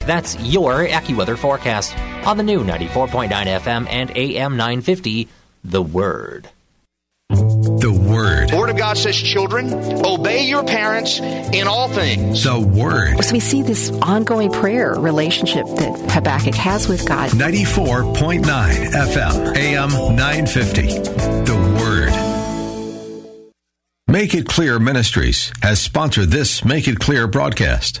That's your AccuWeather forecast on the new 94.9 FM and AM 950, The Word. The Word. The Word of God says, children, obey your parents in all things. The Word. So we see this ongoing prayer relationship that Habakkuk has with God. 94.9 FM, AM 950. The Word. Make It Clear Ministries has sponsored this Make It Clear broadcast.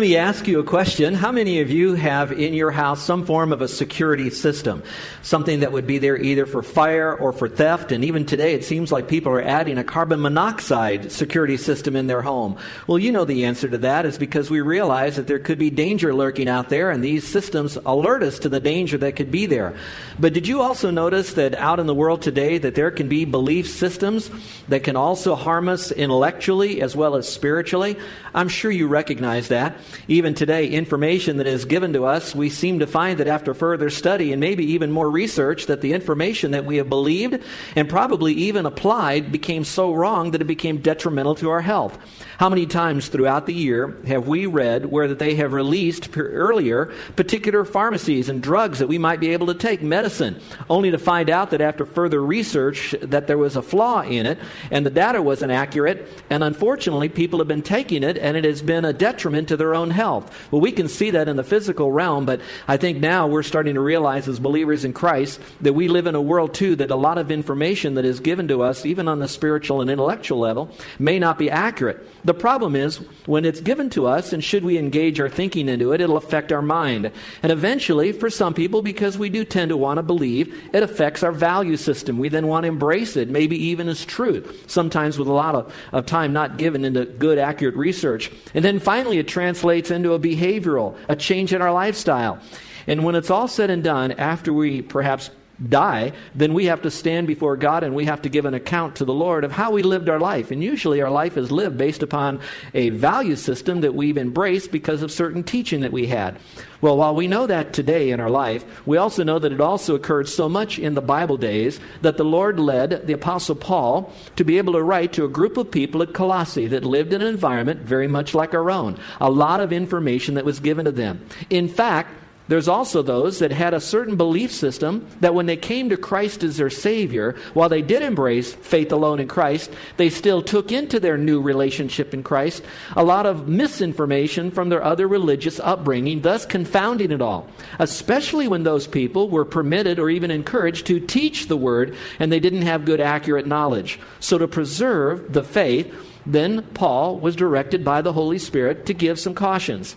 Let me ask you a question. How many of you have in your house some form of a security system? Something that would be there either for fire or for theft. And even today, it seems like people are adding a carbon monoxide security system in their home. Well, you know the answer to that is because we realize that there could be danger lurking out there, and these systems alert us to the danger that could be there. But did you also notice that out in the world today that there can be belief systems that can also harm us intellectually as well as spiritually? I'm sure you recognize that. Even today, information that is given to us, we seem to find that after further study and maybe even more research, that the information that we have believed and probably even applied became so wrong that it became detrimental to our health. How many times throughout the year have we read where that they have released earlier particular pharmacies and drugs that we might be able to take, medicine, only to find out that after further research that there was a flaw in it and the data wasn't accurate, and unfortunately people have been taking it and it has been a detriment to their own health. Well, we can see that in the physical realm, but I think now we're starting to realize as believers in Christ that we live in a world too that a lot of information that is given to us, even on the spiritual and intellectual level, may not be accurate. The problem is when it's given to us, and should we engage our thinking into it, it'll affect our mind. And eventually, for some people, because we do tend to want to believe, it affects our value system. We then want to embrace it, maybe even as truth, sometimes with a lot of, of time not given into good, accurate research. And then finally, it translates into a behavioral, a change in our lifestyle. And when it's all said and done, after we perhaps die, then we have to stand before God and we have to give an account to the Lord of how we lived our life. And usually our life is lived based upon a value system that we've embraced because of certain teaching that we had. Well, while we know that today in our life, we also know that it also occurred so much in the Bible days that the Lord led the Apostle Paul to be able to write to a group of people at Colossae that lived in an environment very much like our own. A lot of information that was given to them. In fact, there's also those that had a certain belief system that when they came to Christ as their Savior, while they did embrace faith alone in Christ, they still took into their new relationship in Christ a lot of misinformation from their other religious upbringing, thus confounding it all. Especially when those people were permitted or even encouraged to teach the Word and they didn't have good, accurate knowledge. So, to preserve the faith, then Paul was directed by the Holy Spirit to give some cautions.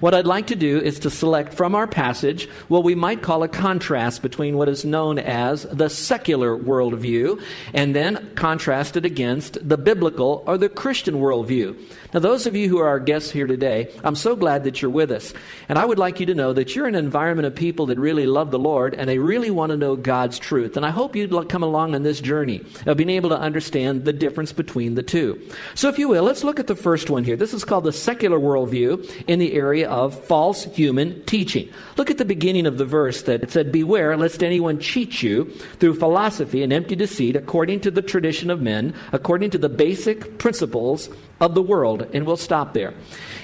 What I'd like to do is to select from our passage what we might call a contrast between what is known as the secular worldview and then contrast it against the biblical or the Christian worldview. Now, those of you who are our guests here today, I'm so glad that you're with us. And I would like you to know that you're in an environment of people that really love the Lord and they really want to know God's truth. And I hope you'd come along on this journey of being able to understand the difference between the two. So, if you will, let's look at the first one here. This is called the secular worldview in the area of false human teaching. Look at the beginning of the verse that it said, Beware lest anyone cheat you through philosophy and empty deceit, according to the tradition of men, according to the basic principles of the world. And we'll stop there.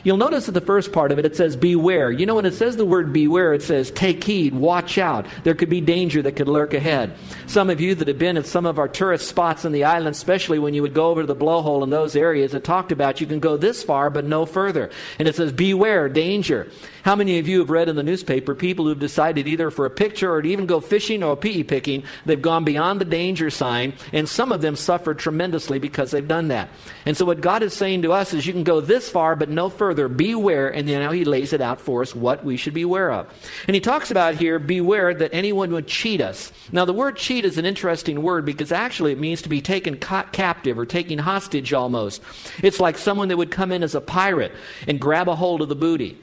You'll notice that the first part of it, it says beware. You know, when it says the word beware, it says take heed, watch out. There could be danger that could lurk ahead. Some of you that have been at some of our tourist spots in the island, especially when you would go over to the blowhole in those areas that talked about you can go this far but no further. And it says, beware, danger. How many of you have read in the newspaper people who've decided either for a picture or to even go fishing or opihi picking, they've gone beyond the danger sign, and some of them suffered tremendously because they've done that. And so what God is saying to us is you can go this far but no further. Beware, and then now he lays it out for us what we should beware of. And he talks about here, beware that anyone would cheat us. Now the word cheat is an interesting word because actually it means to be taken ca- captive or taken hostage almost. It's like someone that would come in as a pirate and grab a hold of the booty.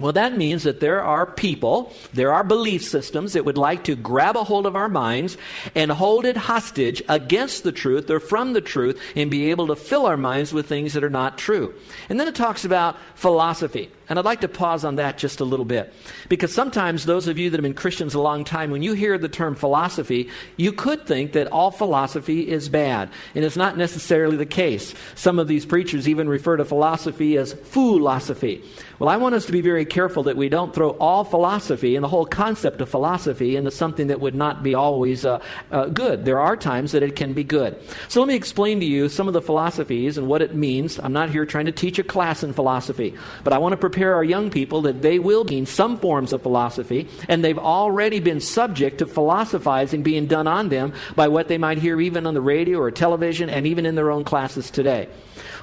Well, that means that there are people, there are belief systems that would like to grab a hold of our minds and hold it hostage against the truth or from the truth and be able to fill our minds with things that are not true. And then it talks about philosophy. And I'd like to pause on that just a little bit. Because sometimes those of you that have been Christians a long time, when you hear the term philosophy, you could think that all philosophy is bad. And it's not necessarily the case. Some of these preachers even refer to philosophy as philosophy. Well, I want us to be very careful that we don't throw all philosophy and the whole concept of philosophy into something that would not be always uh, uh, good. There are times that it can be good. So let me explain to you some of the philosophies and what it means. I'm not here trying to teach a class in philosophy, but I want to prepare our young people that they will gain some forms of philosophy, and they've already been subject to philosophizing being done on them by what they might hear even on the radio or television and even in their own classes today.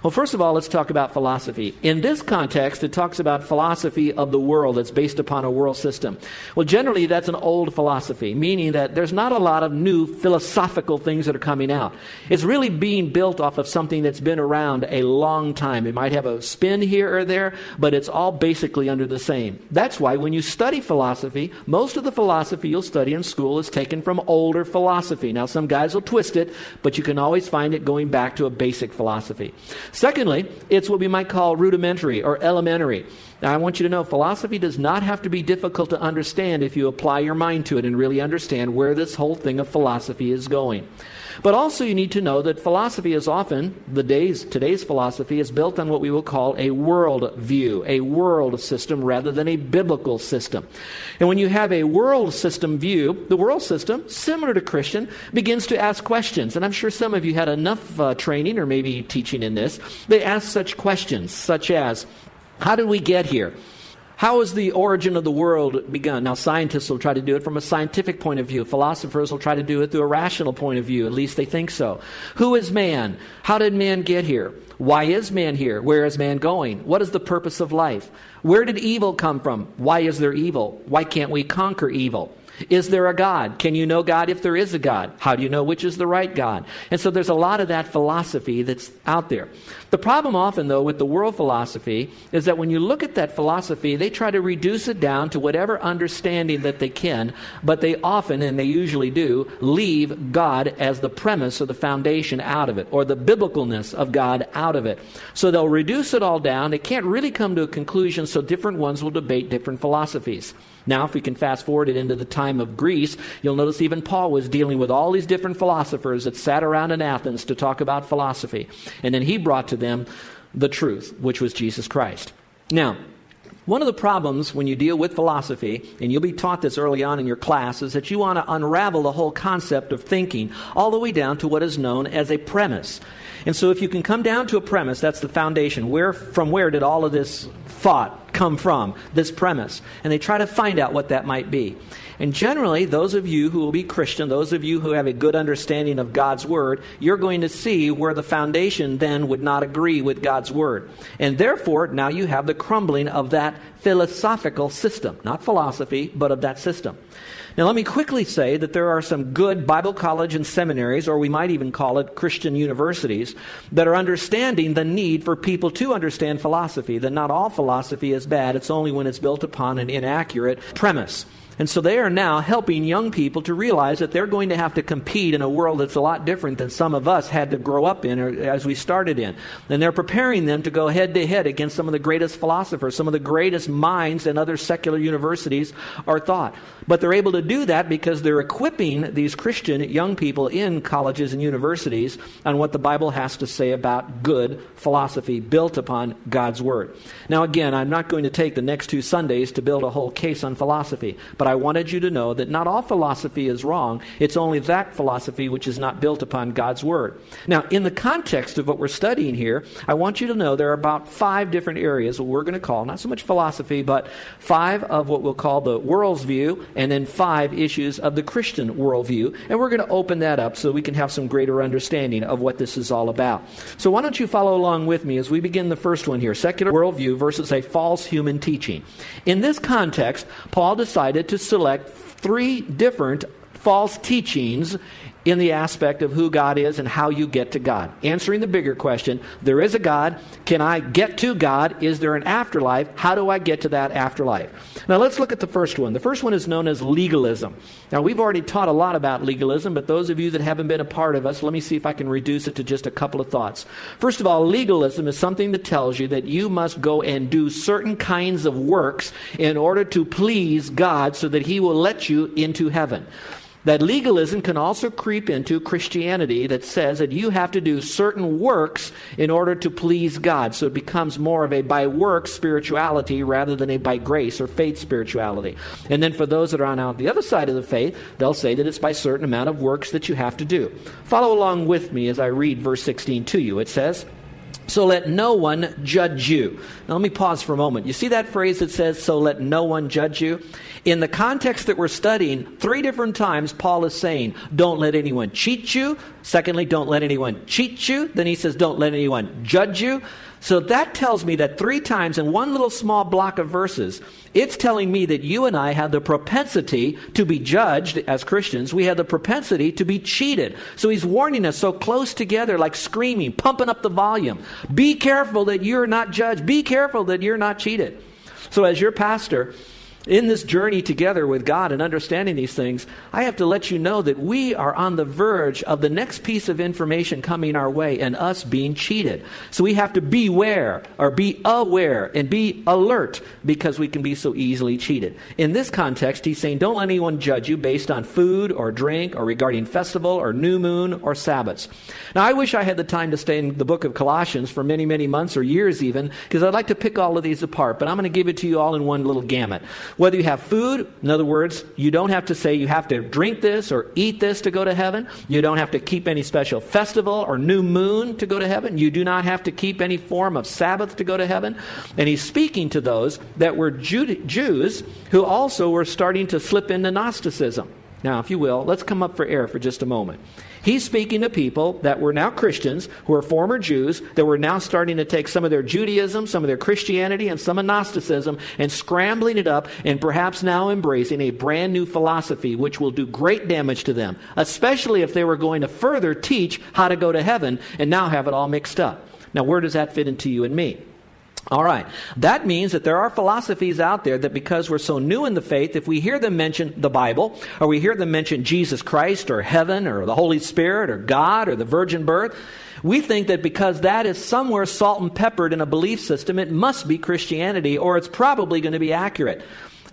Well, first of all, let's talk about philosophy. In this context, it talks about philosophy of the world that's based upon a world system. Well, generally, that's an old philosophy, meaning that there's not a lot of new philosophical things that are coming out. It's really being built off of something that's been around a long time. It might have a spin here or there, but it's all basically under the same. That's why when you study philosophy, most of the philosophy you'll study in school is taken from older philosophy. Now, some guys will twist it, but you can always find it going back to a basic philosophy. Secondly, it's what we might call rudimentary or elementary. Now, I want you to know philosophy does not have to be difficult to understand if you apply your mind to it and really understand where this whole thing of philosophy is going. But also, you need to know that philosophy is often, the days, today's philosophy is built on what we will call a world view, a world system rather than a biblical system. And when you have a world system view, the world system, similar to Christian, begins to ask questions. And I'm sure some of you had enough uh, training or maybe teaching in this. They ask such questions, such as, how did we get here? How has the origin of the world begun? Now, scientists will try to do it from a scientific point of view. Philosophers will try to do it through a rational point of view. At least they think so. Who is man? How did man get here? Why is man here? Where is man going? What is the purpose of life? Where did evil come from? Why is there evil? Why can't we conquer evil? Is there a God? Can you know God if there is a God? How do you know which is the right God? And so there's a lot of that philosophy that's out there. The problem often, though, with the world philosophy is that when you look at that philosophy, they try to reduce it down to whatever understanding that they can, but they often, and they usually do, leave God as the premise or the foundation out of it, or the biblicalness of God out of it. So they'll reduce it all down. They can't really come to a conclusion, so different ones will debate different philosophies. Now, if we can fast forward it into the time of Greece, you'll notice even Paul was dealing with all these different philosophers that sat around in Athens to talk about philosophy. And then he brought to them the truth, which was Jesus Christ. Now, one of the problems when you deal with philosophy, and you'll be taught this early on in your class, is that you want to unravel the whole concept of thinking all the way down to what is known as a premise. And so if you can come down to a premise, that's the foundation. Where from where did all of this thought come from, this premise. And they try to find out what that might be. And generally, those of you who will be Christian, those of you who have a good understanding of God's Word, you're going to see where the foundation then would not agree with God's Word. And therefore, now you have the crumbling of that philosophical system. Not philosophy, but of that system. Now, let me quickly say that there are some good Bible college and seminaries, or we might even call it Christian universities, that are understanding the need for people to understand philosophy. That not all philosophy is bad, it's only when it's built upon an inaccurate premise. And so they are now helping young people to realize that they're going to have to compete in a world that's a lot different than some of us had to grow up in or as we started in. And they're preparing them to go head to head against some of the greatest philosophers, some of the greatest minds in other secular universities are thought. But they're able to do that because they're equipping these Christian young people in colleges and universities on what the Bible has to say about good philosophy built upon God's Word. Now, again, I'm not going to take the next two Sundays to build a whole case on philosophy, but I wanted you to know that not all philosophy is wrong. It's only that philosophy which is not built upon God's Word. Now, in the context of what we're studying here, I want you to know there are about five different areas what we're going to call, not so much philosophy, but five of what we'll call the world's view, and then five issues of the Christian worldview. And we're going to open that up so we can have some greater understanding of what this is all about. So, why don't you follow along with me as we begin the first one here secular worldview versus a false human teaching. In this context, Paul decided to select three different false teachings in the aspect of who God is and how you get to God. Answering the bigger question there is a God. Can I get to God? Is there an afterlife? How do I get to that afterlife? Now let's look at the first one. The first one is known as legalism. Now we've already taught a lot about legalism, but those of you that haven't been a part of us, let me see if I can reduce it to just a couple of thoughts. First of all, legalism is something that tells you that you must go and do certain kinds of works in order to please God so that He will let you into heaven that legalism can also creep into Christianity that says that you have to do certain works in order to please God. So it becomes more of a by work spirituality rather than a by grace or faith spirituality. And then for those that are on the other side of the faith, they'll say that it's by certain amount of works that you have to do. Follow along with me as I read verse 16 to you. It says, so let no one judge you. Now, let me pause for a moment. You see that phrase that says, So let no one judge you? In the context that we're studying, three different times Paul is saying, Don't let anyone cheat you. Secondly, don't let anyone cheat you. Then he says, Don't let anyone judge you. So that tells me that three times in one little small block of verses, it's telling me that you and I have the propensity to be judged as Christians. We have the propensity to be cheated. So he's warning us so close together, like screaming, pumping up the volume. Be careful that you're not judged. Be careful that you're not cheated. So as your pastor, in this journey together with God and understanding these things, I have to let you know that we are on the verge of the next piece of information coming our way and us being cheated. So we have to beware or be aware and be alert because we can be so easily cheated. In this context, he's saying, don't let anyone judge you based on food or drink or regarding festival or new moon or Sabbaths. Now, I wish I had the time to stay in the book of Colossians for many, many months or years even because I'd like to pick all of these apart, but I'm going to give it to you all in one little gamut. Whether you have food, in other words, you don't have to say you have to drink this or eat this to go to heaven. You don't have to keep any special festival or new moon to go to heaven. You do not have to keep any form of Sabbath to go to heaven. And he's speaking to those that were Jews who also were starting to slip into Gnosticism. Now, if you will, let's come up for air for just a moment. He's speaking to people that were now Christians, who are former Jews, that were now starting to take some of their Judaism, some of their Christianity, and some of Gnosticism and scrambling it up and perhaps now embracing a brand new philosophy which will do great damage to them, especially if they were going to further teach how to go to heaven and now have it all mixed up. Now, where does that fit into you and me? All right. That means that there are philosophies out there that because we're so new in the faith, if we hear them mention the Bible, or we hear them mention Jesus Christ, or heaven, or the Holy Spirit, or God, or the virgin birth, we think that because that is somewhere salt and peppered in a belief system, it must be Christianity, or it's probably going to be accurate.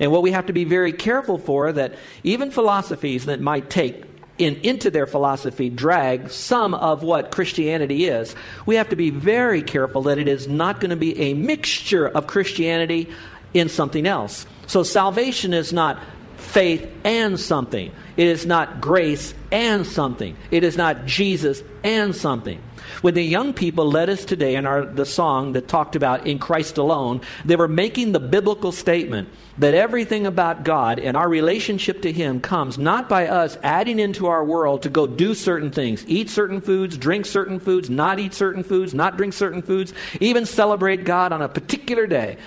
And what we have to be very careful for that even philosophies that might take in, into their philosophy drag some of what Christianity is, we have to be very careful that it is not going to be a mixture of Christianity in something else. So salvation is not faith and something. It is not grace and something. It is not Jesus and something. When the young people led us today in our, the song that talked about in Christ alone, they were making the biblical statement that everything about God and our relationship to Him comes not by us adding into our world to go do certain things, eat certain foods, drink certain foods, not eat certain foods, not drink certain foods, even celebrate God on a particular day.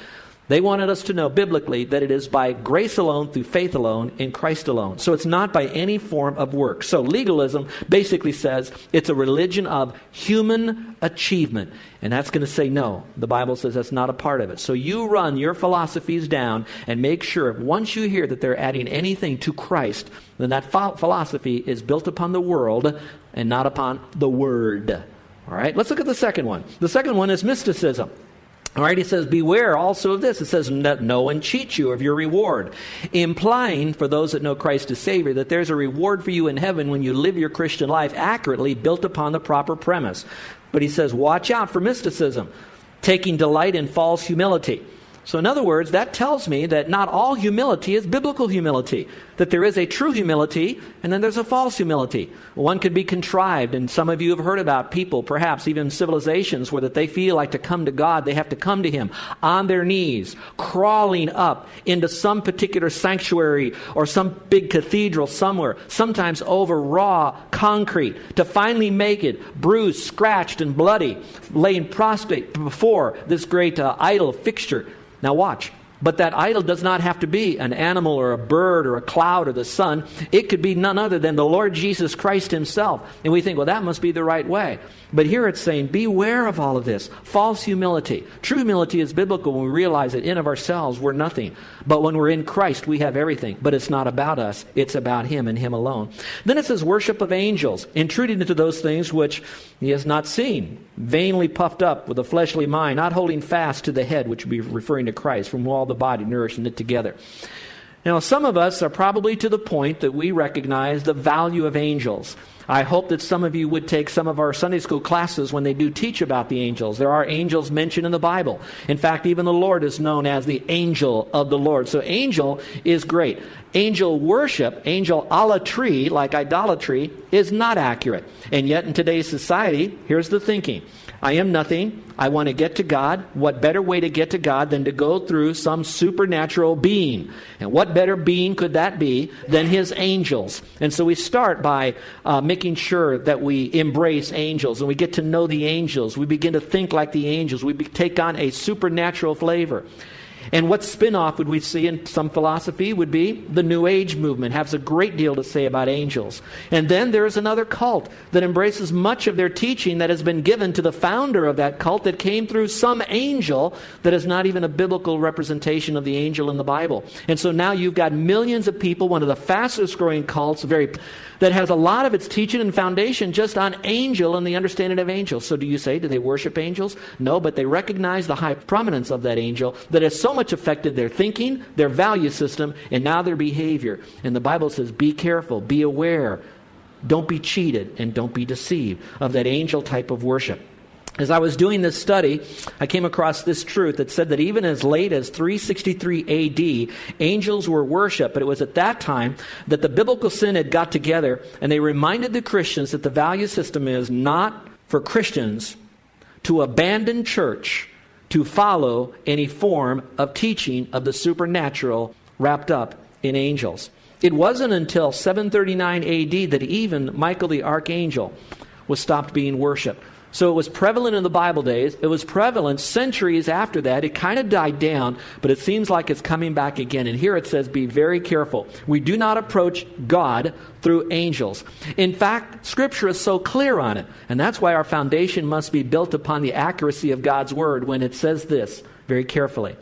They wanted us to know biblically that it is by grace alone, through faith alone, in Christ alone. So it's not by any form of work. So legalism basically says it's a religion of human achievement. And that's going to say no. The Bible says that's not a part of it. So you run your philosophies down and make sure once you hear that they're adding anything to Christ, then that philosophy is built upon the world and not upon the Word. All right, let's look at the second one. The second one is mysticism. All right, he says, Beware also of this. It says, Let no one cheat you of your reward. Implying, for those that know Christ as Savior, that there's a reward for you in heaven when you live your Christian life accurately, built upon the proper premise. But he says, Watch out for mysticism, taking delight in false humility. So, in other words, that tells me that not all humility is biblical humility, that there is a true humility and then there's a false humility. One could be contrived, and some of you have heard about people, perhaps even civilizations, where that they feel like to come to God, they have to come to Him on their knees, crawling up into some particular sanctuary or some big cathedral somewhere, sometimes over raw concrete, to finally make it bruised, scratched, and bloody, laying prostrate before this great uh, idol fixture. Now, watch. But that idol does not have to be an animal or a bird or a cloud or the sun. It could be none other than the Lord Jesus Christ Himself. And we think, well, that must be the right way. But here it's saying, beware of all of this. False humility. True humility is biblical when we realize that in of ourselves we're nothing. But when we're in Christ, we have everything. But it's not about us, it's about Him and Him alone. Then it says, worship of angels, intruding into those things which He has not seen, vainly puffed up with a fleshly mind, not holding fast to the head, which would be referring to Christ, from all the body nourishing it together. Now, some of us are probably to the point that we recognize the value of angels. I hope that some of you would take some of our Sunday school classes when they do teach about the angels. There are angels mentioned in the Bible. In fact, even the Lord is known as the angel of the Lord. So, angel is great. Angel worship, angel idolatry, like idolatry, is not accurate. And yet, in today's society, here's the thinking I am nothing. I want to get to God. What better way to get to God than to go through some supernatural being? And what better being could that be than His angels? And so we start by uh, making sure that we embrace angels and we get to know the angels. We begin to think like the angels. We be- take on a supernatural flavor. And what spin off would we see in some philosophy would be the New Age movement, has a great deal to say about angels. And then there is another cult that embraces much of their teaching that has been given to the founder of that cult that came through some angel that is not even a biblical representation of the angel in the Bible. And so now you've got millions of people, one of the fastest growing cults, very that has a lot of its teaching and foundation just on angel and the understanding of angels. So do you say, do they worship angels? No, but they recognize the high prominence of that angel that has so much affected their thinking, their value system, and now their behavior. And the Bible says, be careful, be aware, don't be cheated, and don't be deceived of that angel type of worship. As I was doing this study, I came across this truth that said that even as late as 363 AD, angels were worshiped, but it was at that time that the biblical synod got together and they reminded the Christians that the value system is not for Christians to abandon church to follow any form of teaching of the supernatural wrapped up in angels. It wasn't until 739 AD that even Michael the archangel was stopped being worshiped. So it was prevalent in the Bible days. It was prevalent centuries after that. It kind of died down, but it seems like it's coming back again. And here it says, Be very careful. We do not approach God through angels. In fact, Scripture is so clear on it. And that's why our foundation must be built upon the accuracy of God's Word when it says this very carefully.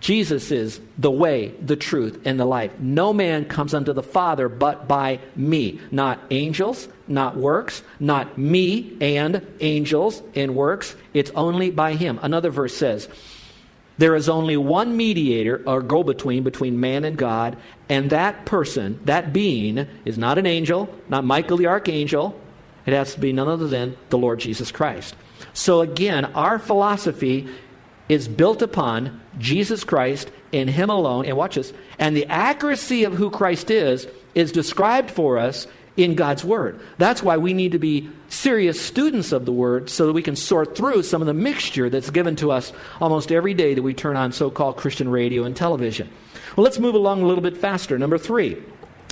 Jesus is the way, the truth, and the life. No man comes unto the Father but by me. Not angels, not works, not me and angels and works. It's only by him. Another verse says, there is only one mediator or go between between man and God, and that person, that being, is not an angel, not Michael the archangel. It has to be none other than the Lord Jesus Christ. So again, our philosophy is built upon Jesus Christ and Him alone. And watch this. And the accuracy of who Christ is is described for us in God's Word. That's why we need to be serious students of the Word so that we can sort through some of the mixture that's given to us almost every day that we turn on so called Christian radio and television. Well, let's move along a little bit faster. Number three.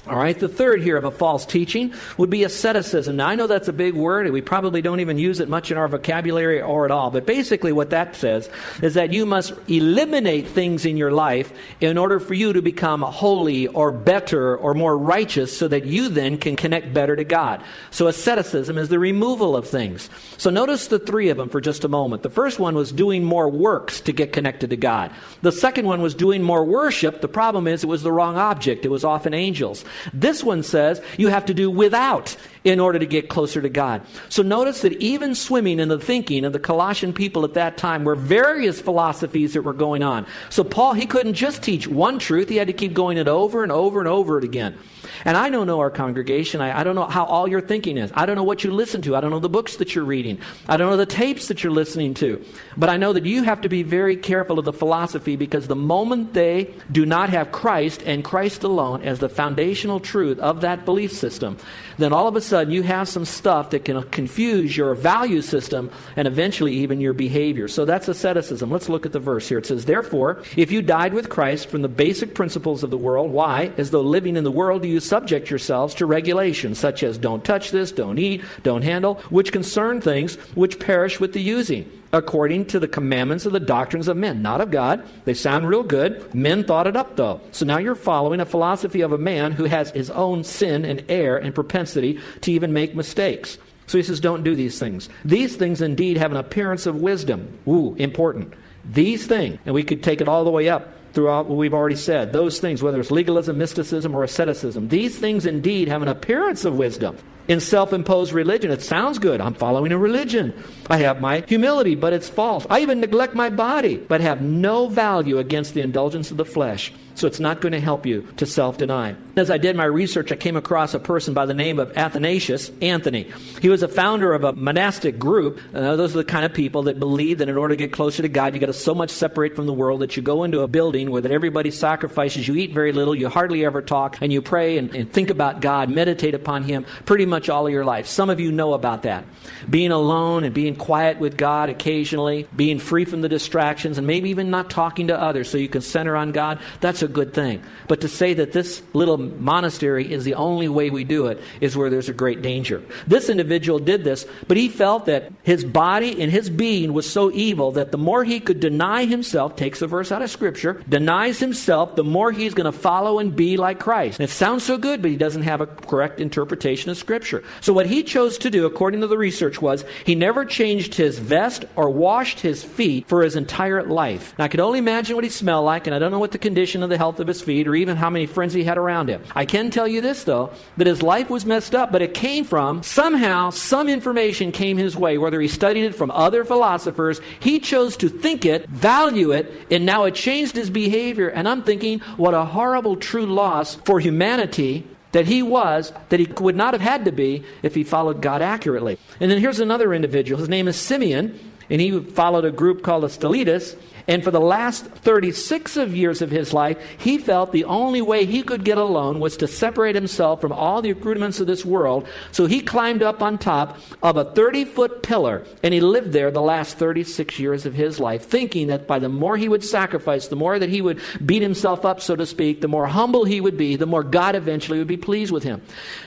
All right, the third here of a false teaching would be asceticism. Now, I know that's a big word, and we probably don't even use it much in our vocabulary or at all, but basically, what that says is that you must eliminate things in your life in order for you to become holy or better or more righteous so that you then can connect better to God. So, asceticism is the removal of things. So, notice the three of them for just a moment. The first one was doing more works to get connected to God, the second one was doing more worship. The problem is it was the wrong object, it was often angels. This one says you have to do without in order to get closer to God. So notice that even swimming in the thinking of the Colossian people at that time were various philosophies that were going on. So Paul, he couldn't just teach one truth, he had to keep going it over and over and over it again. And I don't know our congregation. I, I don't know how all your thinking is. I don't know what you listen to. I don't know the books that you're reading. I don't know the tapes that you're listening to. But I know that you have to be very careful of the philosophy because the moment they do not have Christ and Christ alone as the foundational truth of that belief system, then all of a sudden you have some stuff that can confuse your value system and eventually even your behavior. So that's asceticism. Let's look at the verse here. It says, Therefore, if you died with Christ from the basic principles of the world, why? As though living in the world, do you subject yourselves to regulations such as don't touch this, don't eat, don't handle, which concern things which perish with the using according to the commandments of the doctrines of men, not of God. They sound real good. Men thought it up, though. So now you're following a philosophy of a man who has his own sin and error and propensity to even make mistakes. So he says, don't do these things. These things indeed have an appearance of wisdom. Ooh, important. These things, and we could take it all the way up throughout what we've already said. Those things, whether it's legalism, mysticism, or asceticism, these things indeed have an appearance of wisdom in self imposed religion. It sounds good. I'm following a religion. I have my humility, but it's false. I even neglect my body, but have no value against the indulgence of the flesh. So it's not going to help you to self deny. As I did my research, I came across a person by the name of Athanasius Anthony. He was a founder of a monastic group. Uh, those are the kind of people that believe that in order to get closer to God, you got to so much separate from the world that you go into a building where that everybody sacrifices, you eat very little, you hardly ever talk, and you pray and, and think about God, meditate upon Him pretty much all of your life. Some of you know about that. Being alone and being quiet with God occasionally, being free from the distractions, and maybe even not talking to others so you can center on God, that's a good thing. But to say that this little monastery is the only way we do it is where there's a great danger. This individual did this, but he felt that his body and his being was so evil that the more he could deny himself, takes a verse out of Scripture, denies himself, the more he's going to follow and be like Christ. And it sounds so good, but he doesn't have a correct interpretation of Scripture. So what he chose to do, according to the research, was he never changed his vest or washed his feet for his entire life. Now, I could only imagine what he smelled like, and I don't know what the condition of the health of his feet or even how many friends he had around him. I can tell you this, though, that his life was messed up, but it came from somehow some information came his way, whether he studied it from other philosophers. He chose to think it, value it, and now it changed his behavior. And I'm thinking, what a horrible true loss for humanity that he was that he would not have had to be if he followed God accurately. And then here's another individual. His name is Simeon, and he followed a group called the Stylites. And for the last 36 of years of his life, he felt the only way he could get alone was to separate himself from all the accoutrements of this world. So he climbed up on top of a 30 foot pillar and he lived there the last 36 years of his life, thinking that by the more he would sacrifice, the more that he would beat himself up, so to speak, the more humble he would be, the more God eventually would be pleased with him.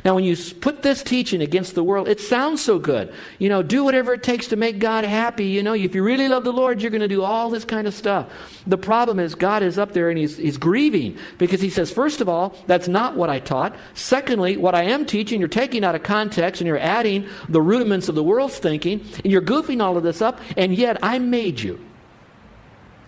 Now, when you put this teaching against the world, it sounds so good. You know, do whatever it takes to make God happy. You know, if you really love the Lord, you're going to do all this kind of of stuff. The problem is God is up there and he's, he's grieving because he says, first of all, that's not what I taught. Secondly, what I am teaching, you're taking out of context and you're adding the rudiments of the world's thinking and you're goofing all of this up, and yet I made you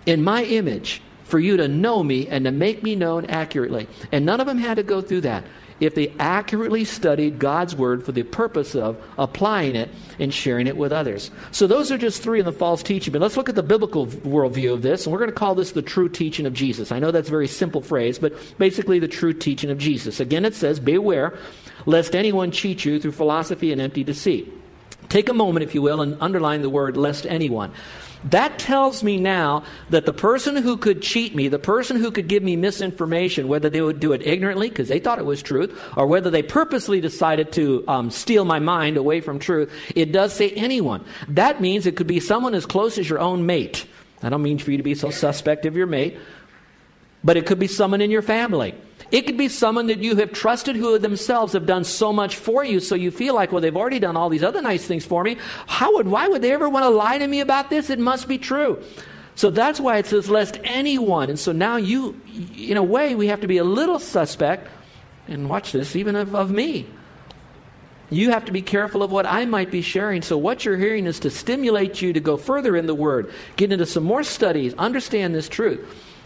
in my image for you to know me and to make me known accurately. And none of them had to go through that if they accurately studied God's Word for the purpose of applying it and sharing it with others. So, those are just three in the false teaching. But let's look at the biblical worldview of this, and we're going to call this the true teaching of Jesus. I know that's a very simple phrase, but basically the true teaching of Jesus. Again, it says, Beware lest anyone cheat you through philosophy and empty deceit. Take a moment, if you will, and underline the word lest anyone. That tells me now that the person who could cheat me, the person who could give me misinformation, whether they would do it ignorantly because they thought it was truth, or whether they purposely decided to um, steal my mind away from truth, it does say anyone. That means it could be someone as close as your own mate. I don't mean for you to be so suspect of your mate, but it could be someone in your family. It could be someone that you have trusted who themselves have done so much for you, so you feel like, well, they've already done all these other nice things for me. How would, why would they ever want to lie to me about this? It must be true. So that's why it says, lest anyone. And so now you, in a way, we have to be a little suspect, and watch this, even of, of me. You have to be careful of what I might be sharing. So, what you're hearing is to stimulate you to go further in the Word, get into some more studies, understand this truth.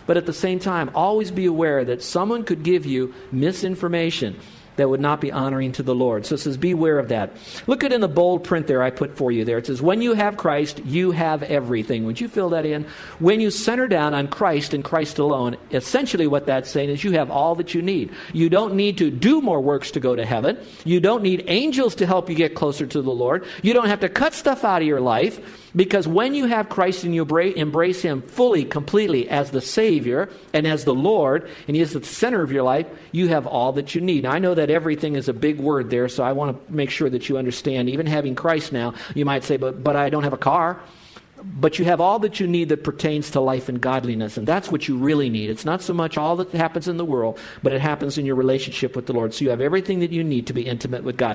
But at the same time, always be aware that someone could give you misinformation. that would not be honoring to the Lord. So it says, beware of that. Look at in the bold print there I put for you there. It says, when you have Christ, you have everything. Would you fill that in? When you center down on Christ and Christ alone, essentially what that's saying is you have all that you need. You don't need to do more works to go to heaven. You don't need angels to help you get closer to the Lord. You don't have to cut stuff out of your life. Because when you have Christ and you embrace Him fully, completely as the Savior and as the Lord, and He is the center of your life, you have all that you need. Now, I know that everything is a big word there, so I want to make sure that you understand. Even having Christ now, you might say, but, but I don't have a car. But you have all that you need that pertains to life and godliness, and that's what you really need. It's not so much all that happens in the world, but it happens in your relationship with the Lord. So you have everything that you need to be intimate with God.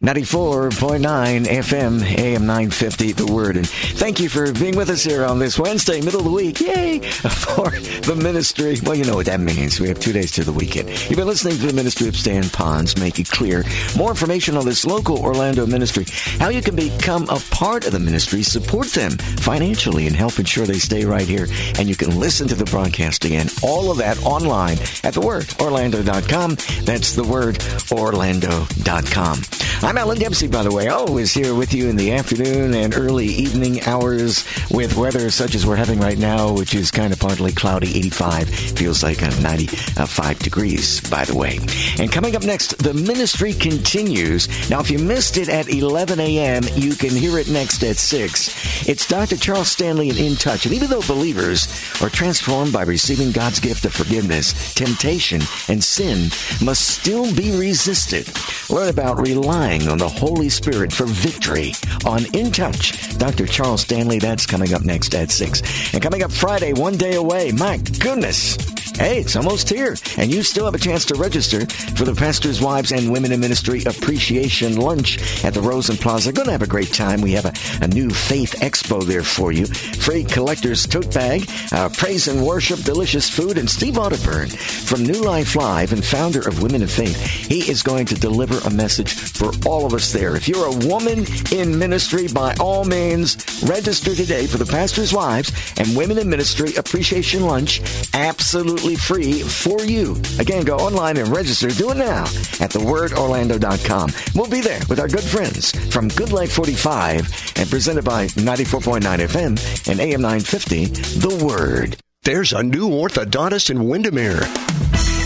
94.9 FM, AM 950, The Word. And thank you for being with us here on this Wednesday, middle of the week. Yay! For the ministry. Well, you know what that means. We have two days to the weekend. You've been listening to the ministry of Stan Ponz, Make It Clear. More information on this local Orlando ministry, how you can become a part of the ministry, support them financially, and help ensure they stay right here. And you can listen to the broadcast again. All of that online at thewordorlando.com. That's thewordorlando.com. I'm Alan Dempsey, by the way, always here with you in the afternoon and early evening hours with weather such as we're having right now, which is kind of partly cloudy, 85, feels like uh, 95 degrees, by the way. And coming up next, the ministry continues. Now, if you missed it at 11 a.m., you can hear it next at 6. It's Dr. Charles Stanley and In Touch. And even though believers are transformed by receiving God's gift of forgiveness, temptation and sin must still be resisted. Learn about relying on the Holy Spirit for victory on In Touch. Dr. Charles Stanley, that's coming up next at 6. And coming up Friday, one day away. My goodness. Hey, it's almost here, and you still have a chance to register for the Pastors' Wives and Women in Ministry Appreciation Lunch at the Rosen Plaza. Going to have a great time. We have a, a new faith expo there for you. Free collector's tote bag, uh, praise and worship, delicious food, and Steve Arterburn from New Life Live and founder of Women of Faith. He is going to deliver a message for all of us there. If you're a woman in ministry, by all means, register today for the Pastors' Wives and Women in Ministry Appreciation Lunch. Absolutely absolutely free for you. Again, go online and register. Do it now at thewordorlando.com. We'll be there with our good friends from Good Life 45 and presented by 94.9 FM and AM 950, The Word. There's a new orthodontist in Windermere.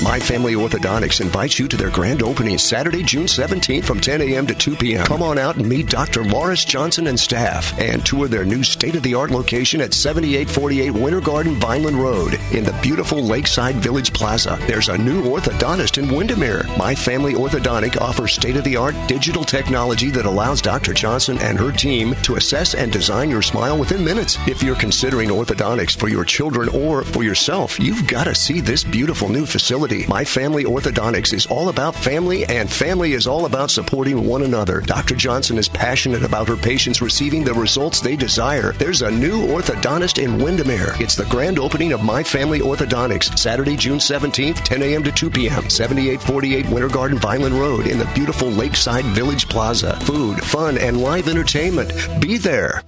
My Family Orthodontics invites you to their grand opening Saturday, June 17th from 10 a.m. to 2 p.m. Come on out and meet Dr. Morris Johnson and staff and tour their new state of the art location at 7848 Winter Garden Vineland Road in the beautiful Lakeside Village Plaza. There's a new orthodontist in Windermere. My Family Orthodontic offers state of the art digital technology that allows Dr. Johnson and her team to assess and design your smile within minutes. If you're considering orthodontics for your children or for yourself, you've got to see this beautiful new facility my Family Orthodontics is all about family, and family is all about supporting one another. Dr. Johnson is passionate about her patients receiving the results they desire. There's a new orthodontist in Windermere. It's the grand opening of My Family Orthodontics, Saturday, June 17th, 10 a.m. to 2 p.m., 7848 Winter Garden Vineland Road in the beautiful Lakeside Village Plaza. Food, fun, and live entertainment. Be there.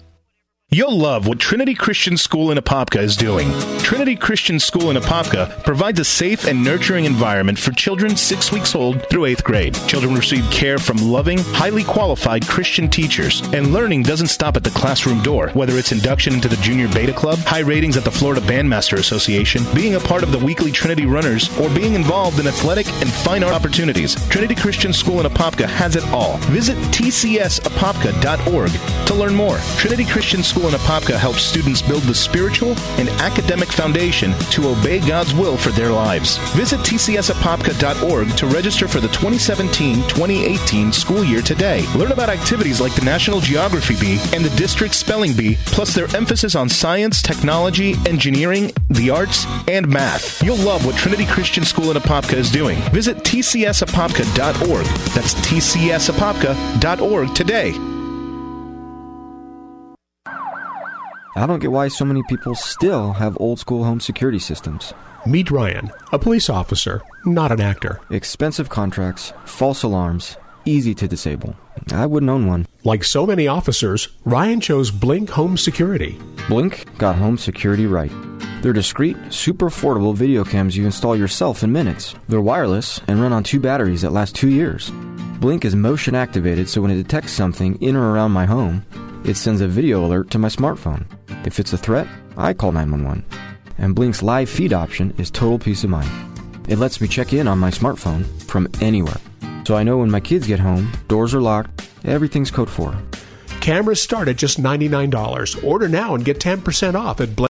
You'll love what Trinity Christian School in Apopka is doing. Trinity Christian School in Apopka provides a safe and nurturing environment for children six weeks old through eighth grade. Children receive care from loving, highly qualified Christian teachers, and learning doesn't stop at the classroom door. Whether it's induction into the Junior Beta Club, high ratings at the Florida Bandmaster Association, being a part of the weekly Trinity Runners, or being involved in athletic and fine art opportunities, Trinity Christian School in Apopka has it all. Visit tcsapopka.org to learn more. Trinity Christian School in Apopka helps students build the spiritual and academic foundation to obey God's will for their lives. Visit tcsapopka.org to register for the 2017-2018 school year today. Learn about activities like the National Geography Bee and the District Spelling Bee, plus their emphasis on science, technology, engineering, the arts, and math. You'll love what Trinity Christian School in Apopka is doing. Visit tcsapopka.org. That's tcsapopka.org today. I don't get why so many people still have old school home security systems. Meet Ryan, a police officer, not an actor. Expensive contracts, false alarms, easy to disable. I wouldn't own one. Like so many officers, Ryan chose Blink Home Security. Blink got home security right. They're discreet, super affordable video cams you install yourself in minutes. They're wireless and run on two batteries that last two years. Blink is motion activated, so when it detects something in or around my home, it sends a video alert to my smartphone. If it's a threat, I call 911. And Blink's live feed option is total peace of mind. It lets me check in on my smartphone from anywhere. So I know when my kids get home, doors are locked, everything's code 4. Cameras start at just $99. Order now and get 10% off at Blink.